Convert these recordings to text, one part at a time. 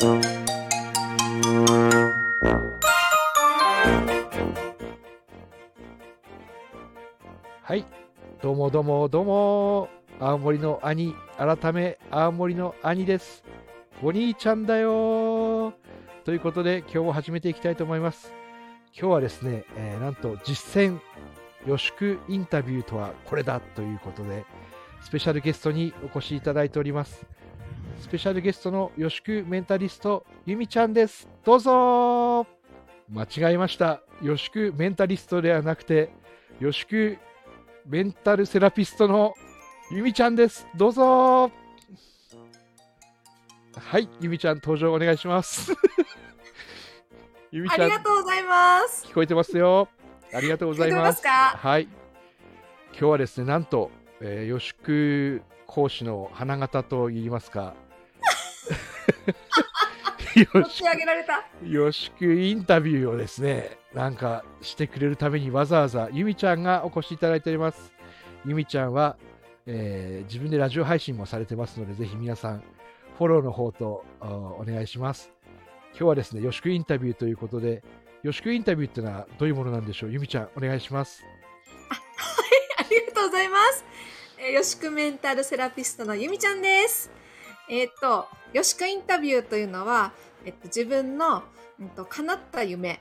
はい、どうもどうもどうも、青森の兄、改め青森の兄です。お兄ちゃんだよということで、今日も始めていきたいと思います。今日はですね、えーなんと実践予祝インタビューとはこれだということで、スペシャルゲストにお越しいただいております。スペシャルゲストの予祝メンタリスト、ゆみちゃんです。どうぞ間違えました。予祝メンタリストではなくて、予祝メンタルセラピストのゆみちゃんです。どうぞはい、ゆみちゃん登場お願いします。ゆみあちゃんりがとうございます。聞こえてますよ。ありがとうございます。聞こえてますか？はい。今日はですね、なんと、えー、予祝講師の花形と言いますか。よ持しち上げられた。予祝インタビューをですね、なんかしてくれるためにわざわざゆみちゃんがお越しいただいております。ゆみちゃんは、えー自分でラジオ配信もされてますので、ぜひ皆さん、フォローの方とお願いします。今日はですね、予祝インタビューということで、予祝インタビューってのはどういうものなんでしょう？ゆみちゃん、お願いします。ありがとうございます。えー、よしくメンタルセラピストのゆみちゃんです。えっ、と、よしくインタビューというのは、えっと、自分の、うんと、叶った夢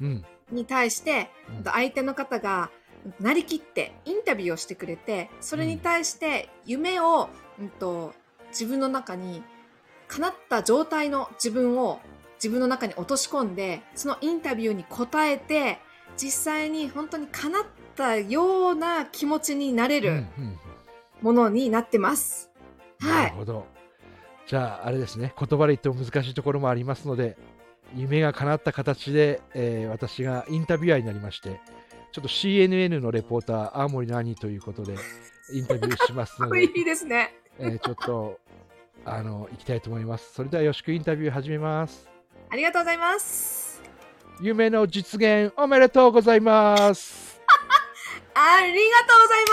うん。に対して、うん相手の方が、うんなりきってインタビューをしてくれて、それに対して夢を、うんと、自分の中に、叶った状態の自分を自分の中に落とし込んで、そのインタビューに答えて、実際に本当に叶ったような気持ちになれうんるうんものになってます。なはい。るほど。じゃあ、あれですね、言葉で言っても難しいところもありますので、夢が叶った形で、えー私がインタビュアーになりまして、ちょっと CNN のレポーター、青森の兄ということで、インタビューしますので、いいですね。えーちょっと、あの、行きたいと思います。それでは、よろしくインタビュー始めます。ありがとうございます。夢の実現おめでとうございます。ありがとうござい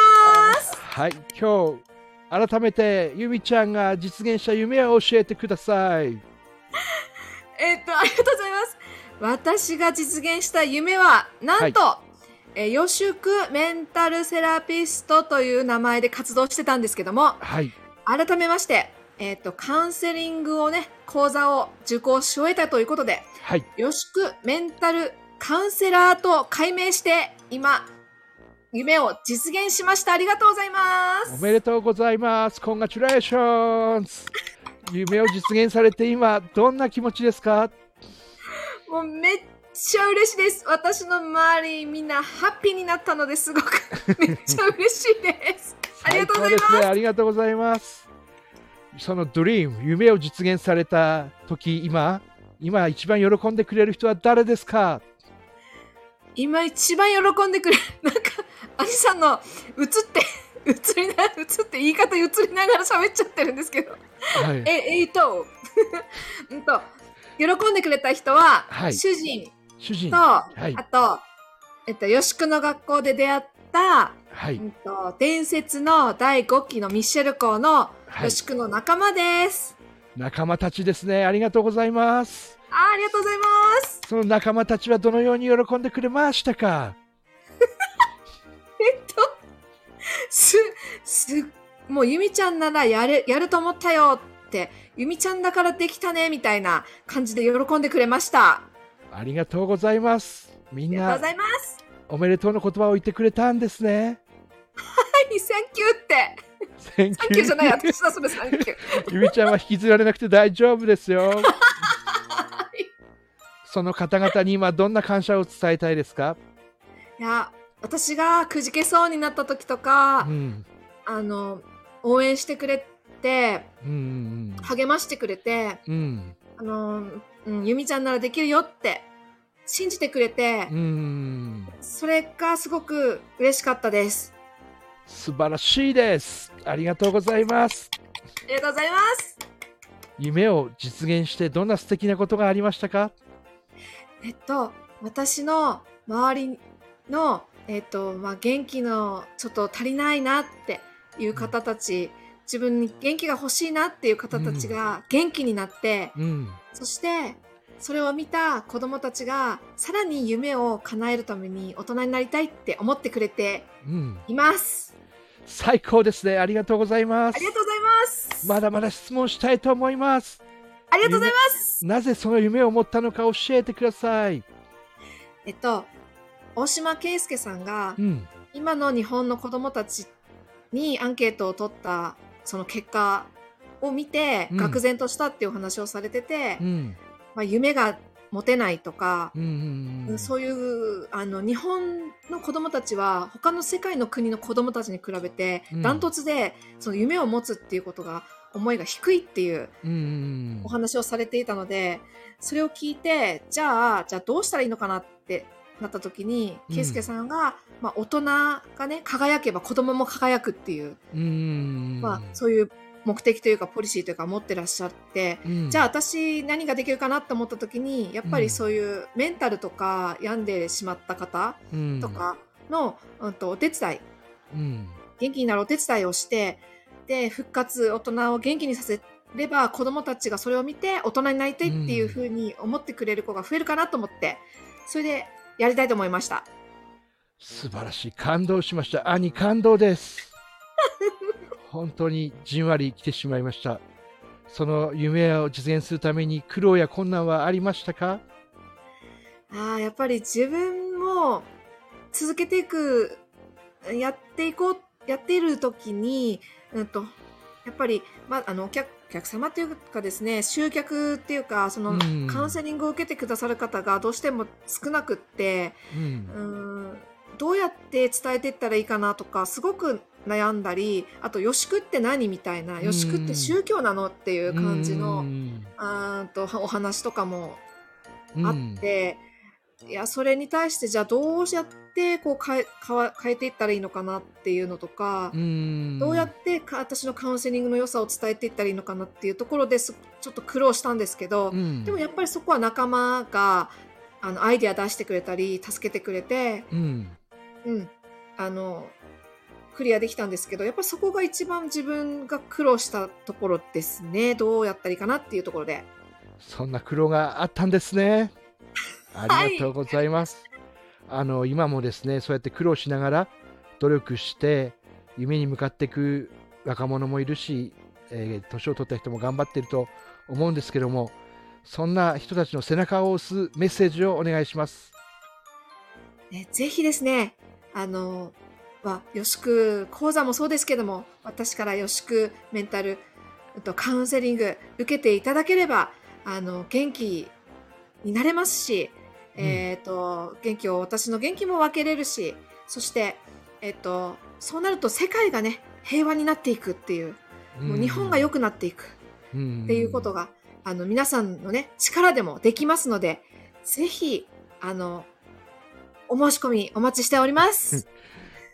ます。はい、今日、改めて、ゆみちゃんが実現した夢を教えてください。えっと、ありがとうございます。私が実現した夢は、なんと、えー予祝メンタルセラピストという名前で活動してたんですけども、はい、改めまして、えっと、カウンセリングをね、講座を受講し終えたということで、はい、予祝メンタルカウンセラーと改名して、今、夢を実現しました。ありがとうございます。おめでとうございます。コングラチュレーションズ。夢を実現されて今、どんな気持ちですか？もうめっちゃ嬉しいです。私の周りみんなハッピーになったのですごく めっちゃ嬉しいです。ありがとうございますね。ありがとうございます。そのドリーム、夢を実現された時、今、今一番喜んでくれる人は誰ですか？今一番喜んでくれる。なんか、アニさんの映って、映りな、映って言い方映りながら喋っちゃってるんですけど。はい。え、えーと、うんと、喜んでくれた人は、はい主人主人。と、はいあ。と、えっと、よしくの学校で出会った、はい。うんと、伝説の第5期のミッシェル校のはいよしくの仲間です。仲間たちですね。ありがとうございます。あありがとうございます。その仲間たちはどのように喜んでくれましたか？えっと、す、す、もうゆみちゃんならやる、やると思ったよって、ゆみちゃんだからできたね、みたいな感じで喜んでくれました。あありがとうございます。みんなりがとうございます。おめでとうの言葉を言ってくれたんですね。はい、サンキューって。サンキューじゃない、私だ、それサンキュー。ゆみちゃんは引きずられなくて大丈夫ですよ。はいその方々に今どんな感謝を伝えたいですか？いや、私がくじけそうになった時とかう、ん。あの、応援してくれて、うん。励ましてくれて、うん。あの、うん、ゆみちゃんならできるよって、信じてくれてう、ん。それがすごく嬉しかったです。素晴らしいです。ありがとうございます。ありがとうございます。夢を実現してどんな素敵なことがありましたか？えっと、私の周りの、えっと、まあ、元気のちょっと足りないなっていう方たち自分に元気が欲しいなっていう方たちが元気になって、うん。そしてそれを見た子供たちがさらに夢を叶えるために大人になりたいって思ってくれてうん。います。最高ですね。ありがとうございます。ありがとうございます。まだまだ質問したいと思います。ありがとうございます。なぜその夢を持ったのか教えてください。えっと、大島圭介さんがうん。今の日本の子供たちにアンケートを取ったその結果を見てうん。愕然としたっていうお話をされてて、うん。まあ、夢が持てないとか、うんうんうんそういうあの日本の子供たちは他の世界の国の子供たちに比べてうん。ダントツでその夢を持つっていうことが思いが低いっていううんうんお話をされていたのでそれを聞いてじゃあじゃあどうしたらいいのかなってなった時にうん。圭介さんが、まあ、大人がね輝けば子供も輝くっていう、うんうんまあ、そういう目的というかポリシーというか持ってらっしゃって。うん。じゃあ私何ができるかなって思った時にやっぱりそういうメンタルとか病んでしまった方うん。とかの、うん、とお手伝い。うん。元気になるお手伝いをしてで復活大人を元気にさせれば子供たちがそれを見て大人になりたいっていうふうに思ってくれる子が増えるかなと思ってそれでやりたいと思いました。素晴らしい感動しました。兄感動です。本当にじんわり来てしまいました。その夢を実現するために苦労や困難はありましたか？ああやっぱり自分も続けていくやっていこうやっている時に、うん、と。やっぱり、まあ、あのお客お客様というかですね集客っていうかそのうん。カウンセリングを受けてくださる方がどうしても少なくってうん。うんどうやって伝えていったらいいかなとかすごく悩んだりあと予宿って何みたいな予宿って宗教なのっていう感じうのん。あとお話とかもうんあって、いやそれに対してじゃあどうやってこう変え変わ変えていったらいいのかなっていうのとか、うんどうやってか私のカウンセリングの良さを伝えていったらいいのかなっていうところですちょっと苦労したんですけど、うんでもやっぱりそこは仲間があのアイデア出してくれたり助けてくれて、うんうん、あのクリアできたんですけどやっぱりそこが一番自分が苦労したところですねどうやったらいいかなっていうところで。そんな苦労があったんですね。ありがとうございます。あの今もですね、そうやって苦労しながら努力して夢に向かっていく若者もいるし、えー年を取った人も頑張っていると思うんですけども、そんな人たちの背中を押すメッセージをお願いします。ね、ぜひですね、あの、まあ、予宿講座もそうですけども、私から予宿メンタルとカウンセリング受けていただければ、あの、元気になれますし、うんえっ、と、元気を、私の元気も分けれるし、そして、えっ、と、そうなると世界がね、平和になっていくっていう、もう日本が良くなっていく。っっていうことが、あの、皆さんのね、力でもできますので、ぜひ、あの、お申し込みお待ちしております。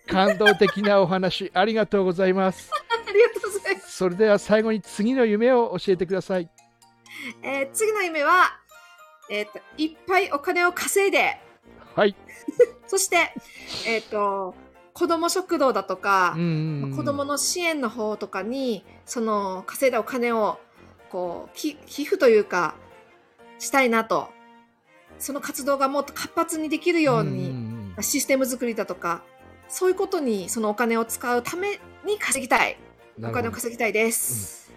感動的なお話 ありがとうございます。ありがとうございます。それでは最後に次の夢を教えてください。えー次の夢は、えっ、と、いっぱいお金を稼いで、はい。そして、えっ、と、子供食堂だとか、うん子供の支援の方とかに、その稼いだお金を、こう、き寄付というか、したいなと。その活動がもっと活発にできるように、んシステム作りだとか、そういうことにそのお金を使うために稼ぎたい。お金を稼ぎたいです。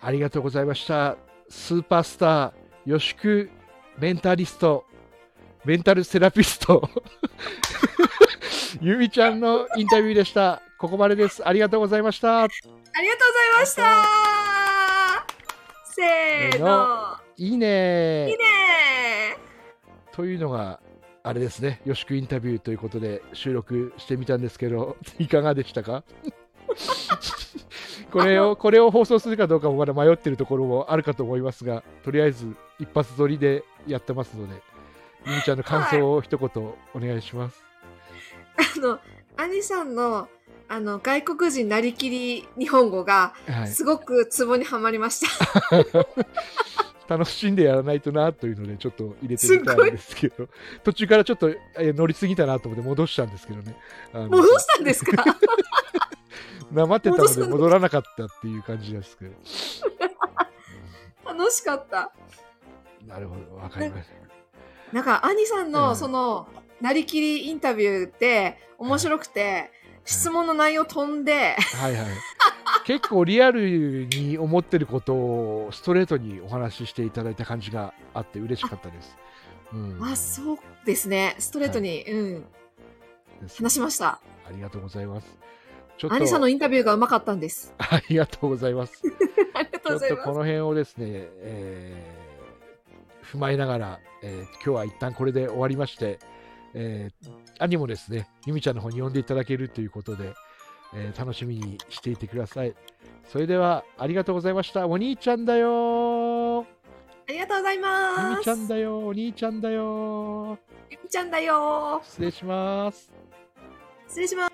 ありがとうございました。スーパースター、予宿メンタリスト、メンタルセラピスト、ゆみちゃんのインタビューでした。ここまでです。ありがとうございました。ありがとうございました。せーの。いいねいいねというのが、あれですね、予宿インタビューということで収録してみたんですけど、いかがでしたか？これをこれを放送するかどうかもまだ迷ってるところもあるかと思いますが、とりあえず一発撮りでやってますので、ゆみちゃんの感想を一言お願いします。あの、アニさんの、あの、外国人なりきり日本語が、はい、すごくツボにはまりました。楽しんでやらないとなというので、ちょっと入れてみたんですけど、途中からちょっとえ乗りすぎたなと思って戻したんですけどね。戻したんですか？なまってたので戻らなかったっていう感じですけど。楽しかった。なるほど、わかりました。なんか、アニさんうんのその、なりきりインタビューって面白くて、質問の内容飛んで、はいはい。結構リアルに思ってることをストレートにお話ししていただいた感じがあって嬉しかったです。うん、あ、そうですね。ストレートに、うん、です話しました。ありがとうございます。ちょっとアニさんのインタビューがうまかったんです。ありがとうございます。ありがちょっととうございます。この辺をですね、えー踏まえながら、えー今日は一旦これで終わりまして、えー兄もですね、ゆみちゃんの方に呼んでいただけるということで、えー楽しみにしていてください。それでは、ありがとうございました。お兄ちゃんだよーありがとうございゆます。みちゃんだよーお兄ちゃんだよーゆみちゃんだよ。失礼します。失礼します。